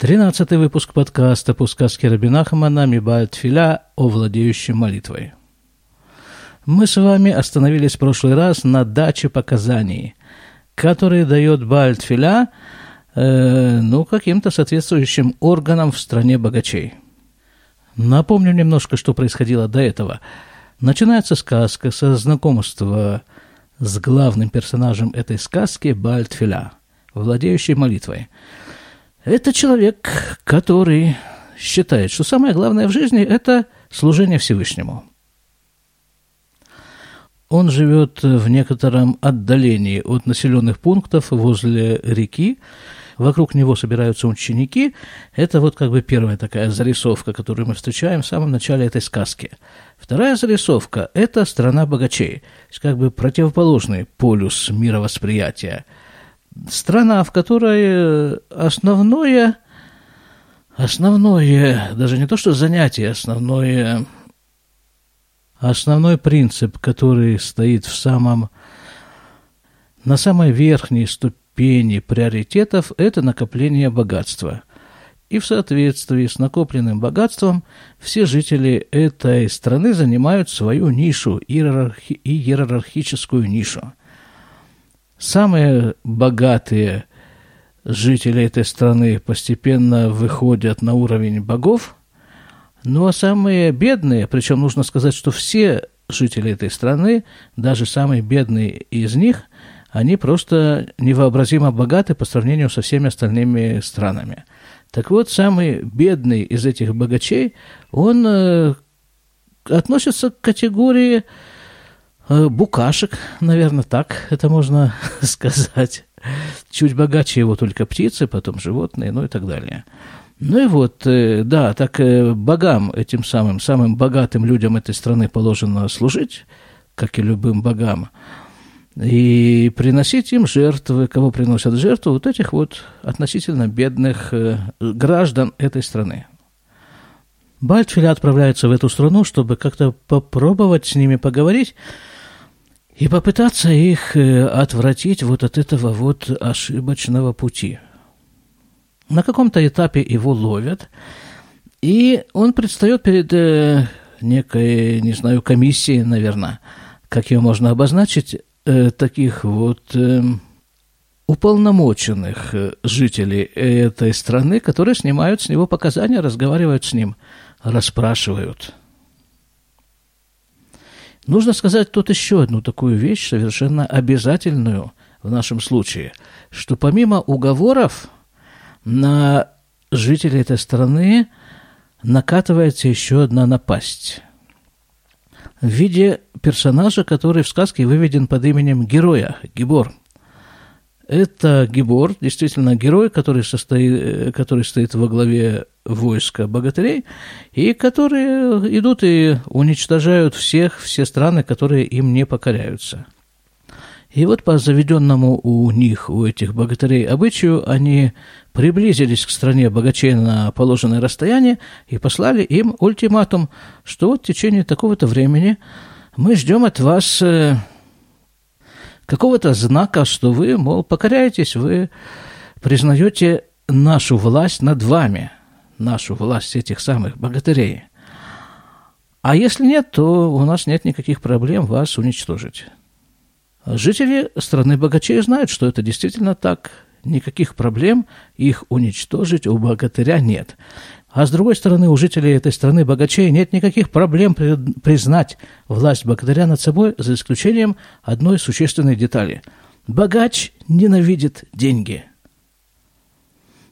Тринадцатый выпуск подкаста по сказке Рабинахмана Мибаат о владеющем молитвой. Мы с вами остановились в прошлый раз на даче показаний, которые дает Баальт Филя э, ну, каким-то соответствующим органам в стране богачей. Напомню немножко, что происходило до этого. Начинается сказка со знакомства с главным персонажем этой сказки Баальт Филя, молитвой – это человек, который считает, что самое главное в жизни – это служение Всевышнему. Он живет в некотором отдалении от населенных пунктов возле реки. Вокруг него собираются ученики. Это вот как бы первая такая зарисовка, которую мы встречаем в самом начале этой сказки. Вторая зарисовка – это страна богачей, как бы противоположный полюс мировосприятия – страна, в которой основное, основное, даже не то что занятие, основное, основной принцип, который стоит в самом, на самой верхней ступени приоритетов, это накопление богатства. И в соответствии с накопленным богатством все жители этой страны занимают свою нишу, иерархи, иерархическую нишу – Самые богатые жители этой страны постепенно выходят на уровень богов, ну а самые бедные, причем нужно сказать, что все жители этой страны, даже самые бедные из них, они просто невообразимо богаты по сравнению со всеми остальными странами. Так вот, самый бедный из этих богачей, он э, относится к категории букашек, наверное, так это можно сказать. Чуть богаче его только птицы, потом животные, ну и так далее. Ну и вот, э, да, так э, богам, этим самым, самым богатым людям этой страны положено служить, как и любым богам, и приносить им жертвы, кого приносят жертву, вот этих вот относительно бедных граждан этой страны. Бальтфиля отправляется в эту страну, чтобы как-то попробовать с ними поговорить, и попытаться их э, отвратить вот от этого вот ошибочного пути. На каком-то этапе его ловят, и он предстает перед э, некой, не знаю, комиссией, наверное, как ее можно обозначить, э, таких вот уполномоченных жителей этой страны, которые снимают с него показания, разговаривают с ним, расспрашивают – Нужно сказать тут еще одну такую вещь, совершенно обязательную в нашем случае, что помимо уговоров на жителей этой страны накатывается еще одна напасть в виде персонажа, который в сказке выведен под именем героя, Гибор. Это Гибор, действительно герой, который, состоит, который стоит во главе войска богатырей, и которые идут и уничтожают всех, все страны, которые им не покоряются. И вот по заведенному у них, у этих богатырей обычаю, они приблизились к стране богачей на положенное расстояние и послали им ультиматум, что вот в течение такого-то времени мы ждем от вас э, какого-то знака, что вы, мол, покоряетесь, вы признаете нашу власть над вами, нашу власть этих самых богатырей. А если нет, то у нас нет никаких проблем вас уничтожить. Жители страны богачей знают, что это действительно так. Никаких проблем их уничтожить у богатыря нет. А с другой стороны, у жителей этой страны богачей нет никаких проблем признать власть богатыря над собой, за исключением одной существенной детали. Богач ненавидит деньги.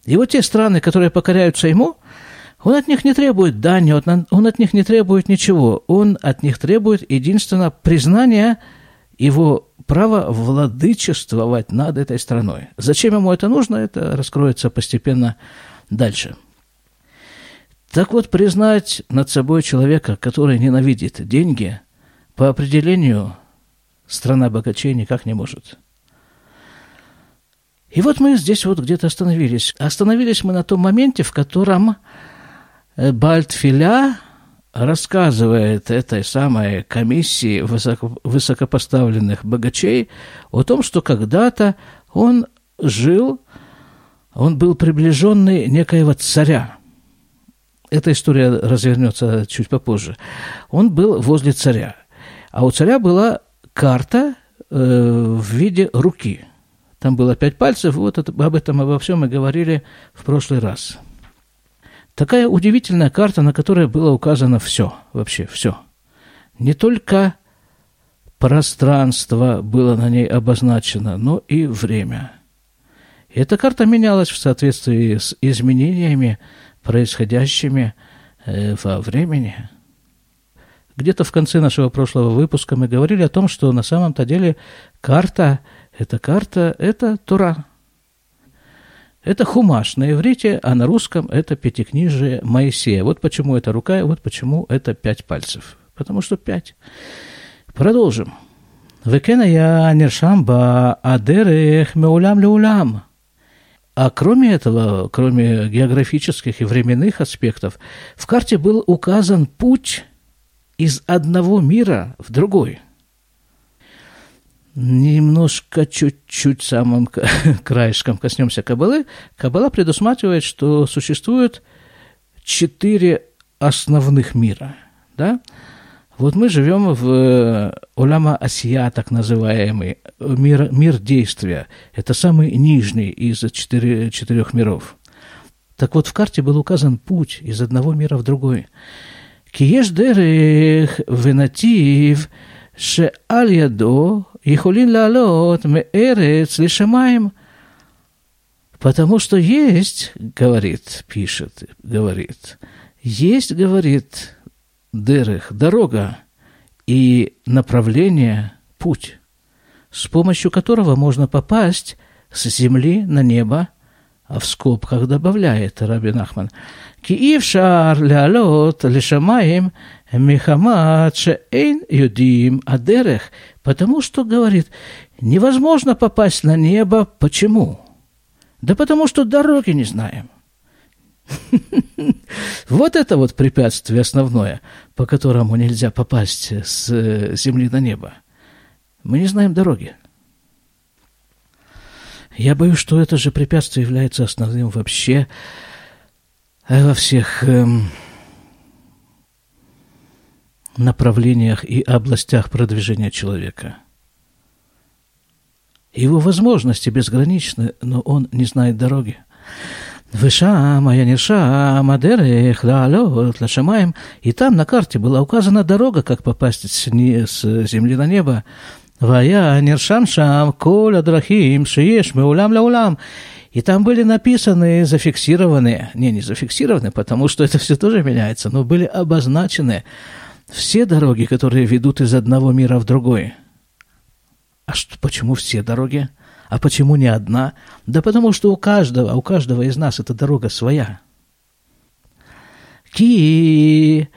И вот те страны, которые покоряются ему, он от них не требует дани, он от них не требует ничего. Он от них требует единственно признания его права владычествовать над этой страной. Зачем ему это нужно, это раскроется постепенно дальше. Так вот, признать над собой человека, который ненавидит деньги, по определению страна богачей никак не может. И вот мы здесь вот где-то остановились. Остановились мы на том моменте, в котором э, Бальтфиля рассказывает этой самой комиссии высоко, высокопоставленных богачей о том, что когда-то он жил Он был приближенный некоего царя. Эта история развернется чуть попозже. Он был возле царя. А у царя была карта э, в виде руки. Там было пять пальцев, вот это, об этом обо всем мы говорили в прошлый раз. Такая удивительная карта, на которой было указано все, вообще все. Не только пространство было на ней обозначено, но и время. И эта карта менялась в соответствии с изменениями, происходящими э, во времени. Где-то в конце нашего прошлого выпуска мы говорили о том, что на самом-то деле карта, эта карта, это Тура – это хумаш на иврите, а на русском это пятикнижие Моисея. Вот почему это рука, и вот почему это пять пальцев. Потому что пять. Продолжим. Векен я нершамба адерех меулям леулям. А кроме этого, кроме географических и временных аспектов, в карте был указан путь из одного мира в другой – немножко, чуть-чуть самым краешком коснемся Кабалы, Кабала предусматривает, что существует четыре основных мира. Да? Вот мы живем в э, Уляма Асия, так называемый, э, мир, мир действия. Это самый нижний из четыре, четырех миров. Так вот, в карте был указан путь из одного мира в другой. Киеш дерех венатив ше аль ядо ехулин лалот ме эрец лишамаем – Потому что есть, говорит, пишет, говорит, есть, говорит, дырых, дорога и направление, путь, с помощью которого можно попасть с земли на небо, а в скобках добавляет Рабин Ахман, «Ки ившар лялот лишамаем михамат шеэйн юдим адерех», потому что, говорит, невозможно попасть на небо. Почему? Да потому что дороги не знаем. Вот это вот препятствие основное, по которому нельзя попасть с э, земли на небо. Мы не знаем дороги. Я боюсь, что это же препятствие является основным вообще э, во всех эм, направлениях и областях продвижения человека. Его возможности безграничны, но он не знает дороги. Вышам, я нершам, адерех, лаалот, лашамаем. И там на карте была указана дорога, как попасть с, земли на небо. Вая нершам шам, коль адрахим, шиеш, улам лаулам. И там были написаны, зафиксированы, не, не зафиксированы, потому что это все тоже меняется, но были обозначены все дороги, которые ведут из одного мира в другой. А что, почему все дороги? А почему не одна? Да потому что у каждого, у каждого из нас эта дорога своя. Ки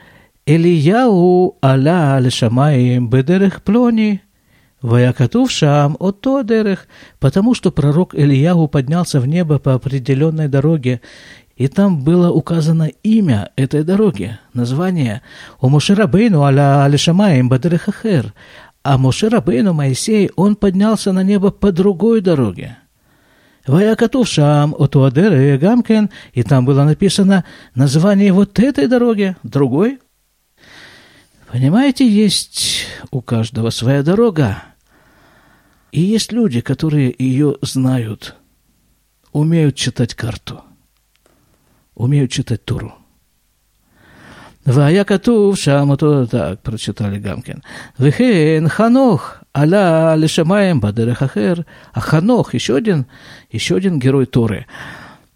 Элияу аля лешамаем бедерех плони, Ваякатув шам ото дерех, потому что пророк Ильяу поднялся в небо по определенной дороге, и там было указано имя этой дороги, название «У Мошерабейну аля алишамаем бадрехахер», а Мошерабейну Моисей, он поднялся на небо по другой дороге. Ваякатув шам отуадере гамкен, и там было написано название вот этой дороги, другой. Понимаете, есть у каждого своя дорога. И есть люди, которые ее знают, умеют читать карту – умеют читать Туру. והיה כתוב שם אותו, так, прочитали Гамкин. Вехен Ханох, аля лешамаем бадерех ахер. А Ханох, еще один, еще один герой Торы.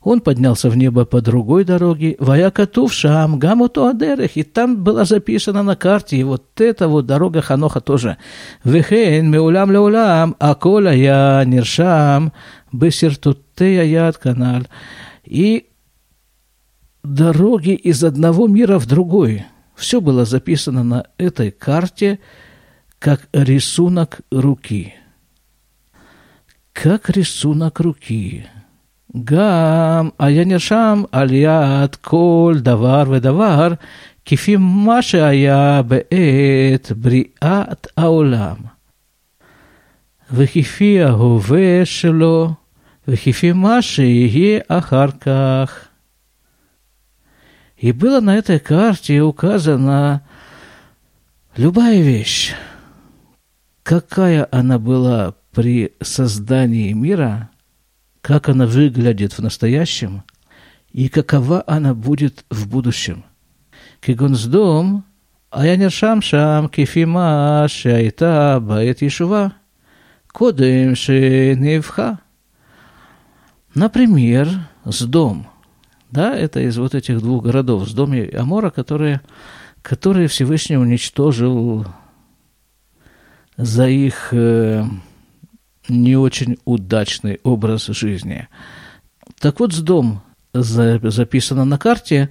Он поднялся в небо по другой дороге, вая котув шам, гамуту адерех, и там была записана на карте, и вот эта вот дорога Ханоха тоже. Вехен меулям леулам, а коля я ниршам, бесертутея яд канал. И дороги из одного мира в другой. Все было записано на этой карте как рисунок руки. Как рисунок руки. Гам, а я не шам, алият, коль, давар, ведавар, כפי מה שהיה בעת בריאת העולם, וכפי ההווה שלו Вехифимаши и Ахарках. И было на этой карте указано любая вещь, какая она была при создании мира, как она выглядит в настоящем и какова она будет в будущем. Кигонсдом, а я не шам-шам, кифима, шайта, бает Ишува, кодем шеневха. Например, с дом – да, это из вот этих двух городов, Сдом и Амора, которые, которые Всевышний уничтожил за их э, не очень удачный образ жизни. Так вот, Сдом за, записано на карте,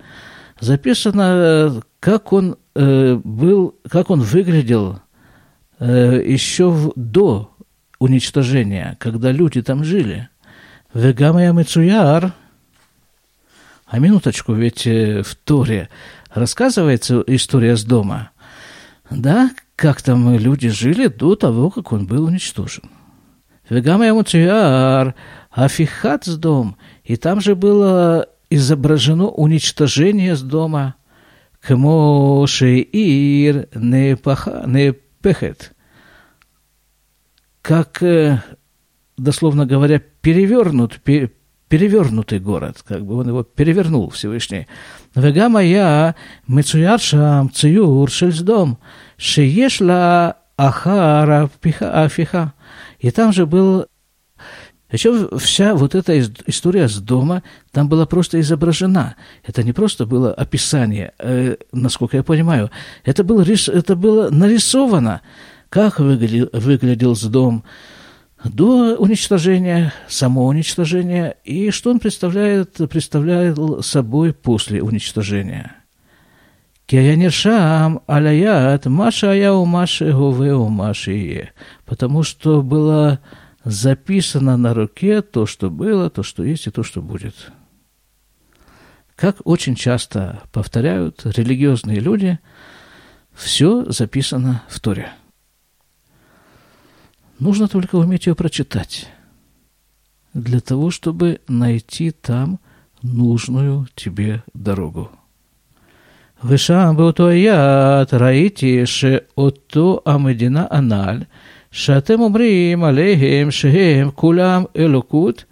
записано, как он э, был, как он выглядел э, еще в, до уничтожения, когда люди там жили. Вегамая Мецуяр, а минуточку, ведь э, в Торе рассказывается история с дома. Да, как там люди жили до того, как он был уничтожен. Вегама ему афихат с дом. И там же было изображено уничтожение с дома. Кмоши ир не пехет. Как, э, дословно говоря, перевернут, перевернутый город, как бы он его перевернул Всевышний. Вега моя мецуяр шам циюр шельздом, шиешла ахара афиха. И там же был еще вся вот эта история с дома там была просто изображена. Это не просто было описание, э, насколько я понимаю. Это было, это было нарисовано, как выглядел, выглядел с дом, до уничтожения, само уничтожение, и что он представляет, представляет собой после уничтожения. Кияниршам аляят маша аяу маши говеу маши Потому что было записано на руке то, что было, то, что есть и то, что будет. Как очень часто повторяют религиозные люди, все записано в Торе. Нужно только уметь ее прочитать, для того, чтобы найти там нужную тебе дорогу. ושם באותו היד ראיתי שאותו המדינה הנ"ל שאתם אומרים עליהם שהם כולם אלוקות,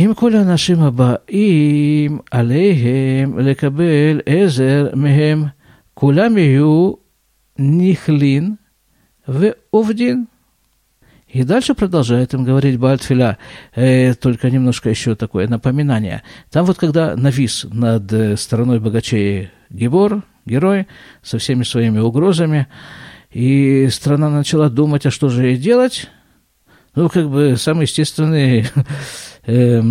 אם כל האנשים הבאים עליהם לקבל עזר מהם, כולם יהיו נכלין в Овдин. И дальше продолжает им говорить Бальтфиля, э, только немножко еще такое напоминание. Там вот когда навис над э, стороной богачей Гебор, герой, со всеми своими угрозами, и страна начала думать, а что же ей делать, ну, как бы самый естественный э,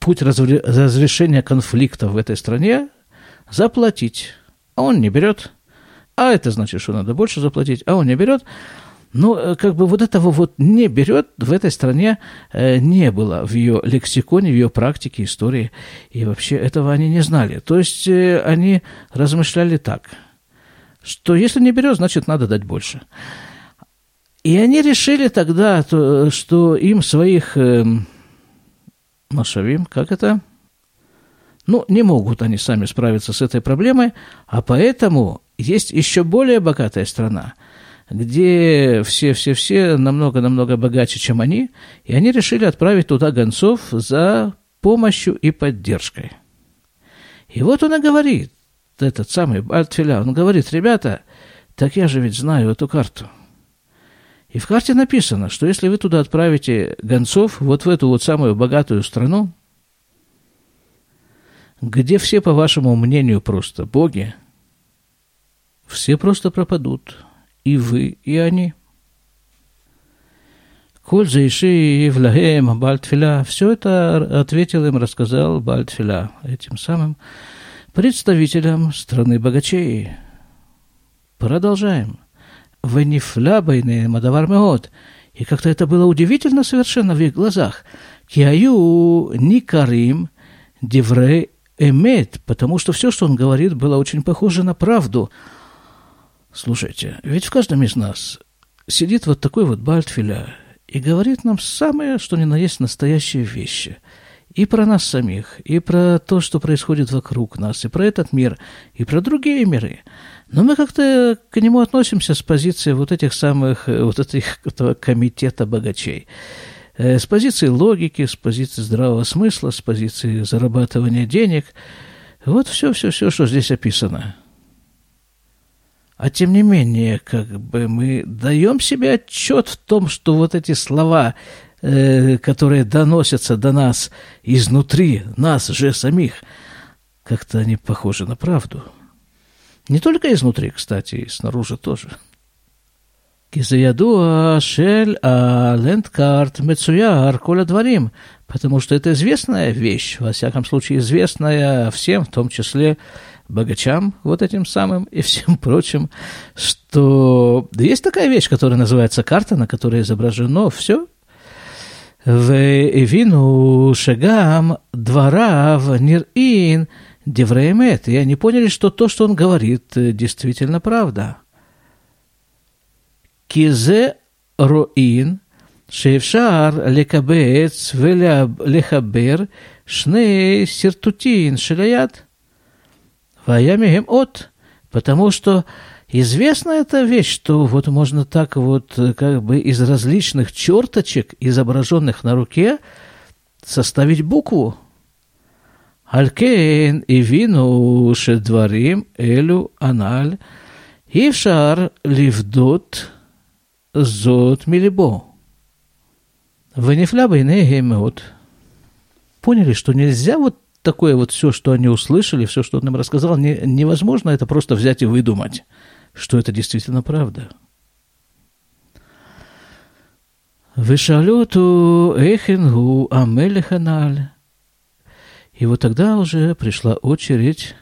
путь разрешения конфликта в этой стране – заплатить. А он не берет – а это значит, что надо больше заплатить, а он не берет. Ну, э, как бы вот этого вот не берет в этой стране э, не было в ее лексиконе, в ее практике, истории. И вообще этого они не знали. То есть э, они размышляли так – что если не берет, значит, надо дать больше. И они решили тогда, что им своих э, машавим, как это? Ну, не могут они сами справиться с этой проблемой, а поэтому есть еще более богатая страна, где все-все-все намного-намного богаче, чем они, и они решили отправить туда гонцов за помощью и поддержкой. И вот он и говорит, этот самый Альтфиля, он говорит, ребята, так я же ведь знаю эту карту. И в карте написано, что если вы туда отправите гонцов, вот в эту вот самую богатую страну, где все, по вашему мнению, просто боги, все просто пропадут. И вы, и они. Коль заиши и влахем Бальтфиля. Все это ответил им, рассказал Бальтфиля. Этим самым представителям страны богачей. Продолжаем. Венифля байне мадавар меот. И как-то это было удивительно совершенно в их глазах. Киаю никарим девре эмет, потому что все, что он говорит, было очень похоже на правду. Слушайте, ведь в каждом из нас сидит вот такой вот Бальтфиля, и говорит нам самое, что ни на есть настоящие вещи. И про нас самих, и про то, что происходит вокруг нас, и про этот мир, и про другие миры. Но мы как-то к нему относимся с позиции вот этих самых, вот этих, этого комитета богачей. Э, с позиции логики, с позиции здравого смысла, с позиции зарабатывания денег. Вот все-все-все, что здесь описано. А тем не менее, как бы мы даем себе отчет в том, что вот эти слова, э, которые доносятся до нас изнутри, нас же самих, как-то они похожи на правду. Не только изнутри, кстати, и снаружи тоже. Кизаядуа шель а лендкарт мецуяр коля дворим, потому что это известная вещь, во всяком случае известная всем, в том числе богачам, вот этим самым и всем прочим, что да есть такая вещь, которая называется карта, на которой изображено все. В Вину шагам дворав нирин девреемет. И они поняли, что то, что он говорит, э, действительно правда. Кизе Роин шевшар лекабец Веля лехабер шне Сиртутин Шеляят. – Ваямихем от, потому что известна эта вещь, что вот можно так вот как бы из различных черточек, изображенных на руке, составить букву. Алькен и вину шедварим элю аналь, ившар ливдот зот милибо. Ванифля байнеhem Поняли, что нельзя вот такое вот все, что они услышали, все, что он им рассказал, не, невозможно это просто взять и выдумать, что это действительно правда. Вышалюту эхенгу амелеханаль. И вот тогда уже пришла очередь,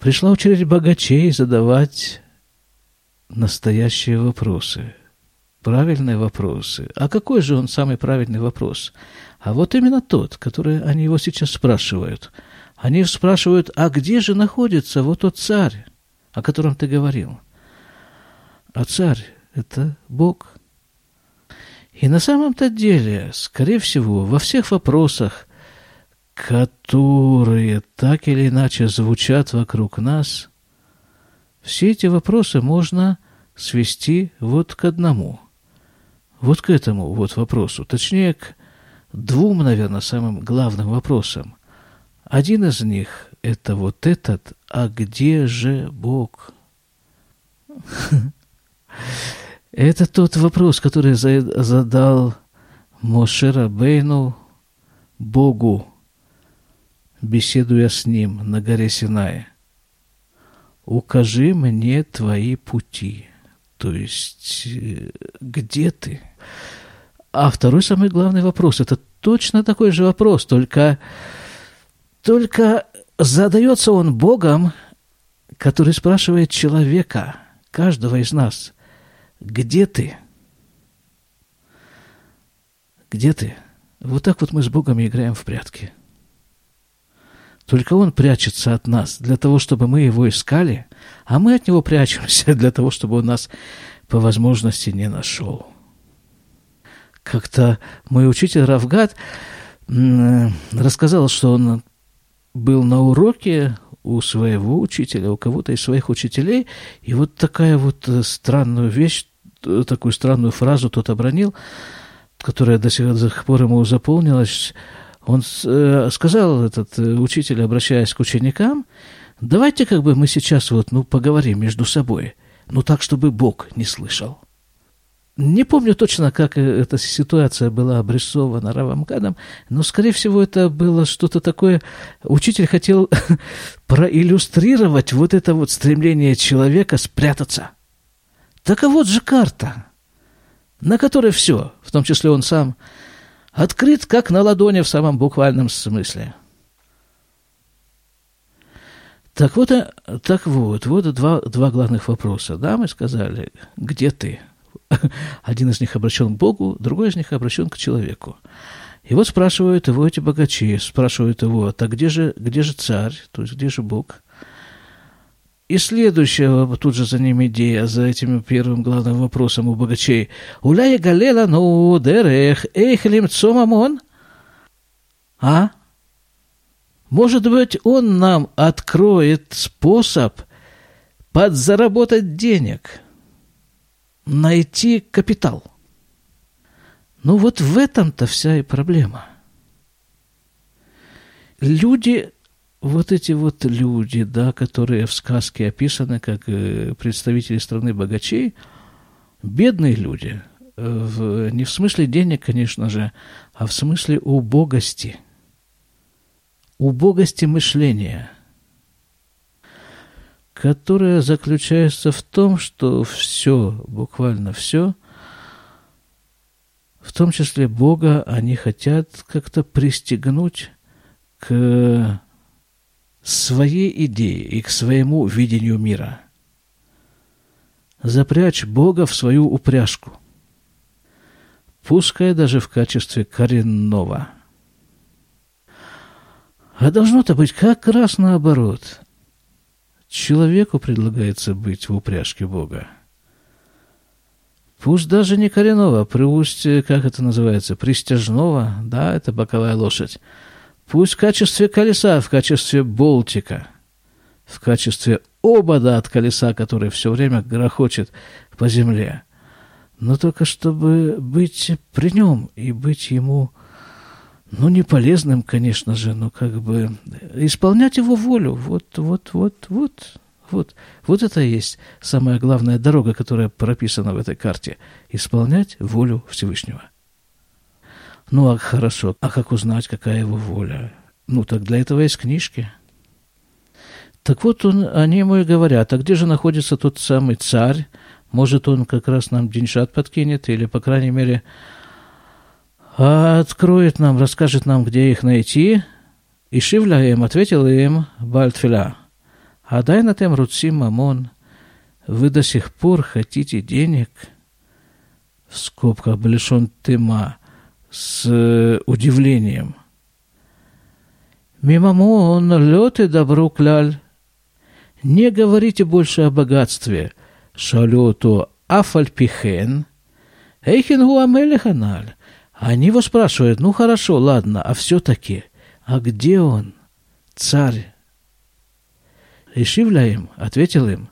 пришла очередь богачей задавать настоящие вопросы, правильные вопросы. А какой же он самый правильный вопрос? А вот именно тот, который они его сейчас спрашивают. Они спрашивают, а где же находится вот тот царь, о котором ты говорил? А царь – это Бог. И на самом-то деле, скорее всего, во всех вопросах, которые так или иначе звучат вокруг нас, все эти вопросы можно свести вот к одному. Вот к этому вот вопросу. Точнее, к двум, наверное, самым главным вопросам. Один из них – это вот этот «А где же Бог?» Это тот вопрос, который задал Мошера Бейну Богу, беседуя с ним на горе Синае. «Укажи мне твои пути». То есть, э, где ты? А второй самый главный вопрос – это точно такой же вопрос, только, только задается он Богом, который спрашивает человека, каждого из нас, где ты? Где ты? Вот так вот мы с Богом играем в прятки. Только Он прячется от нас для того, чтобы мы Его искали, а мы от Него прячемся для того, чтобы Он нас по возможности не нашел. Как-то мой учитель Равгат рассказал, что он был на уроке у своего учителя, у кого-то из своих учителей, и вот такая вот э, странную вещь, э, такую странную фразу тот обронил, которая до сих пор ему заполнилась. Он э, сказал, этот учитель, обращаясь к ученикам, давайте как бы мы сейчас вот, ну, поговорим между собой, ну, так, чтобы Бог не слышал. Не помню точно, как эта ситуация была обрисована Равом Гадом, но, скорее всего, это было что-то такое. Учитель хотел проиллюстрировать вот это вот стремление человека спрятаться. Так а вот же карта, на которой все, в том числе он сам, открыт как на ладони в самом буквальном смысле. Так вот, э, так вот, вот два, два главных вопроса. Да, мы сказали, где ты? Один из них обращен к Богу, другой из них обращен к человеку. И вот спрашивают его эти богачи, спрашивают его, так где же, где же царь, то есть где же Бог? И следующая, тут же за ним идея, за этим первым главным вопросом у богачей. Уляя галела ну дерех эйхлим цомамон? А? Может быть, он нам откроет способ подзаработать денег, найти капитал. Ну вот в этом-то вся и проблема. Люди вот эти вот люди, да, которые в сказке описаны как э, представители страны богачей, бедные люди, э, в, не в смысле денег, конечно же, а в смысле убогости, убогости мышления, которая заключается в том, что все, буквально все, в том числе Бога, они хотят как-то пристегнуть к своей идее и к своему видению мира. Запрячь Бога в свою упряжку, пускай даже в качестве коренного. А должно-то быть как раз наоборот. Человеку предлагается быть в упряжке Бога. Пусть даже не коренного, пусть, как это называется, пристяжного, да, это боковая лошадь, Пусть в качестве колеса, в качестве болтика, в качестве обода от колеса, который все время грохочет по земле. Но только чтобы быть при нем и быть ему, ну, не полезным, конечно же, но как бы исполнять его волю. Вот, вот, вот, вот. Вот, вот это и есть самая главная дорога, которая прописана в этой карте. Исполнять волю Всевышнего. Ну, а хорошо. А как узнать, какая его воля? Ну, так для этого есть книжки. Так вот, он, они ему и говорят, а где же находится тот самый царь? Может, он как раз нам деньшат подкинет, или, по крайней мере, откроет нам, расскажет нам, где их найти. И Шивля им ответил им Бальтфиля, а дай на тем руцим мамон, вы до сих пор хотите денег, в скобках Балишон Тыма, с э, удивлением. «Мимамон, лед и добру кляль. Не говорите больше о богатстве. Шалюту афальпихен. Эйхин гуамелеханаль». Они его спрашивают, ну хорошо, ладно, а все-таки, а где он, царь? Ишивля им, ответил им,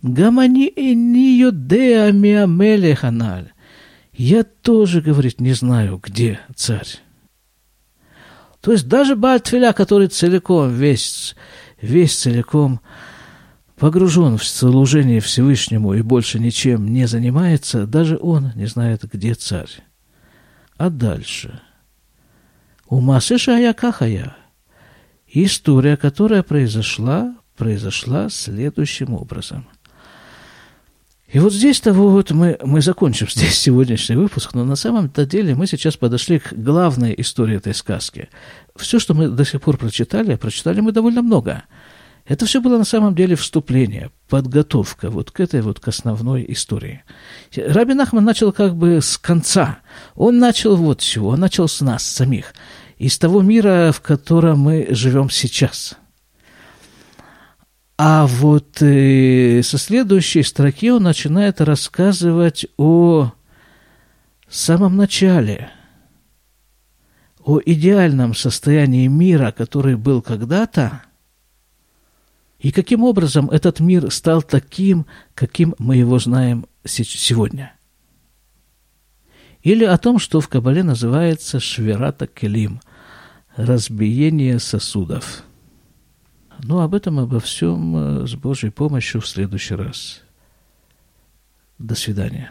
Гамани и не юдеа миамелеханаль. Я тоже, говорит, не знаю, где царь. То есть даже Бальтфиля, который целиком, весь, весь целиком погружен в служение Всевышнему и больше ничем не занимается, даже он не знает, где царь. А дальше? У Масыша Аякахая история, которая произошла, произошла следующим образом – и вот здесь-то вот мы, мы закончим здесь сегодняшний выпуск, но на самом-то деле мы сейчас подошли к главной истории этой сказки. Все, что мы до сих пор прочитали, прочитали мы довольно много. Это все было на самом деле вступление, подготовка вот к этой вот к основной истории. Рабин Ахман начал как бы с конца. Он начал вот чего, он начал с нас самих, из того мира, в котором мы живем сейчас – а вот э, со следующей строки он начинает рассказывать о самом начале, о идеальном состоянии мира, который был когда-то, и каким образом этот мир стал таким, каким мы его знаем сегодня. Или о том, что в Кабале называется шверата келим – разбиение сосудов – но об этом, обо всем э, с Божьей помощью в следующий раз. До свидания.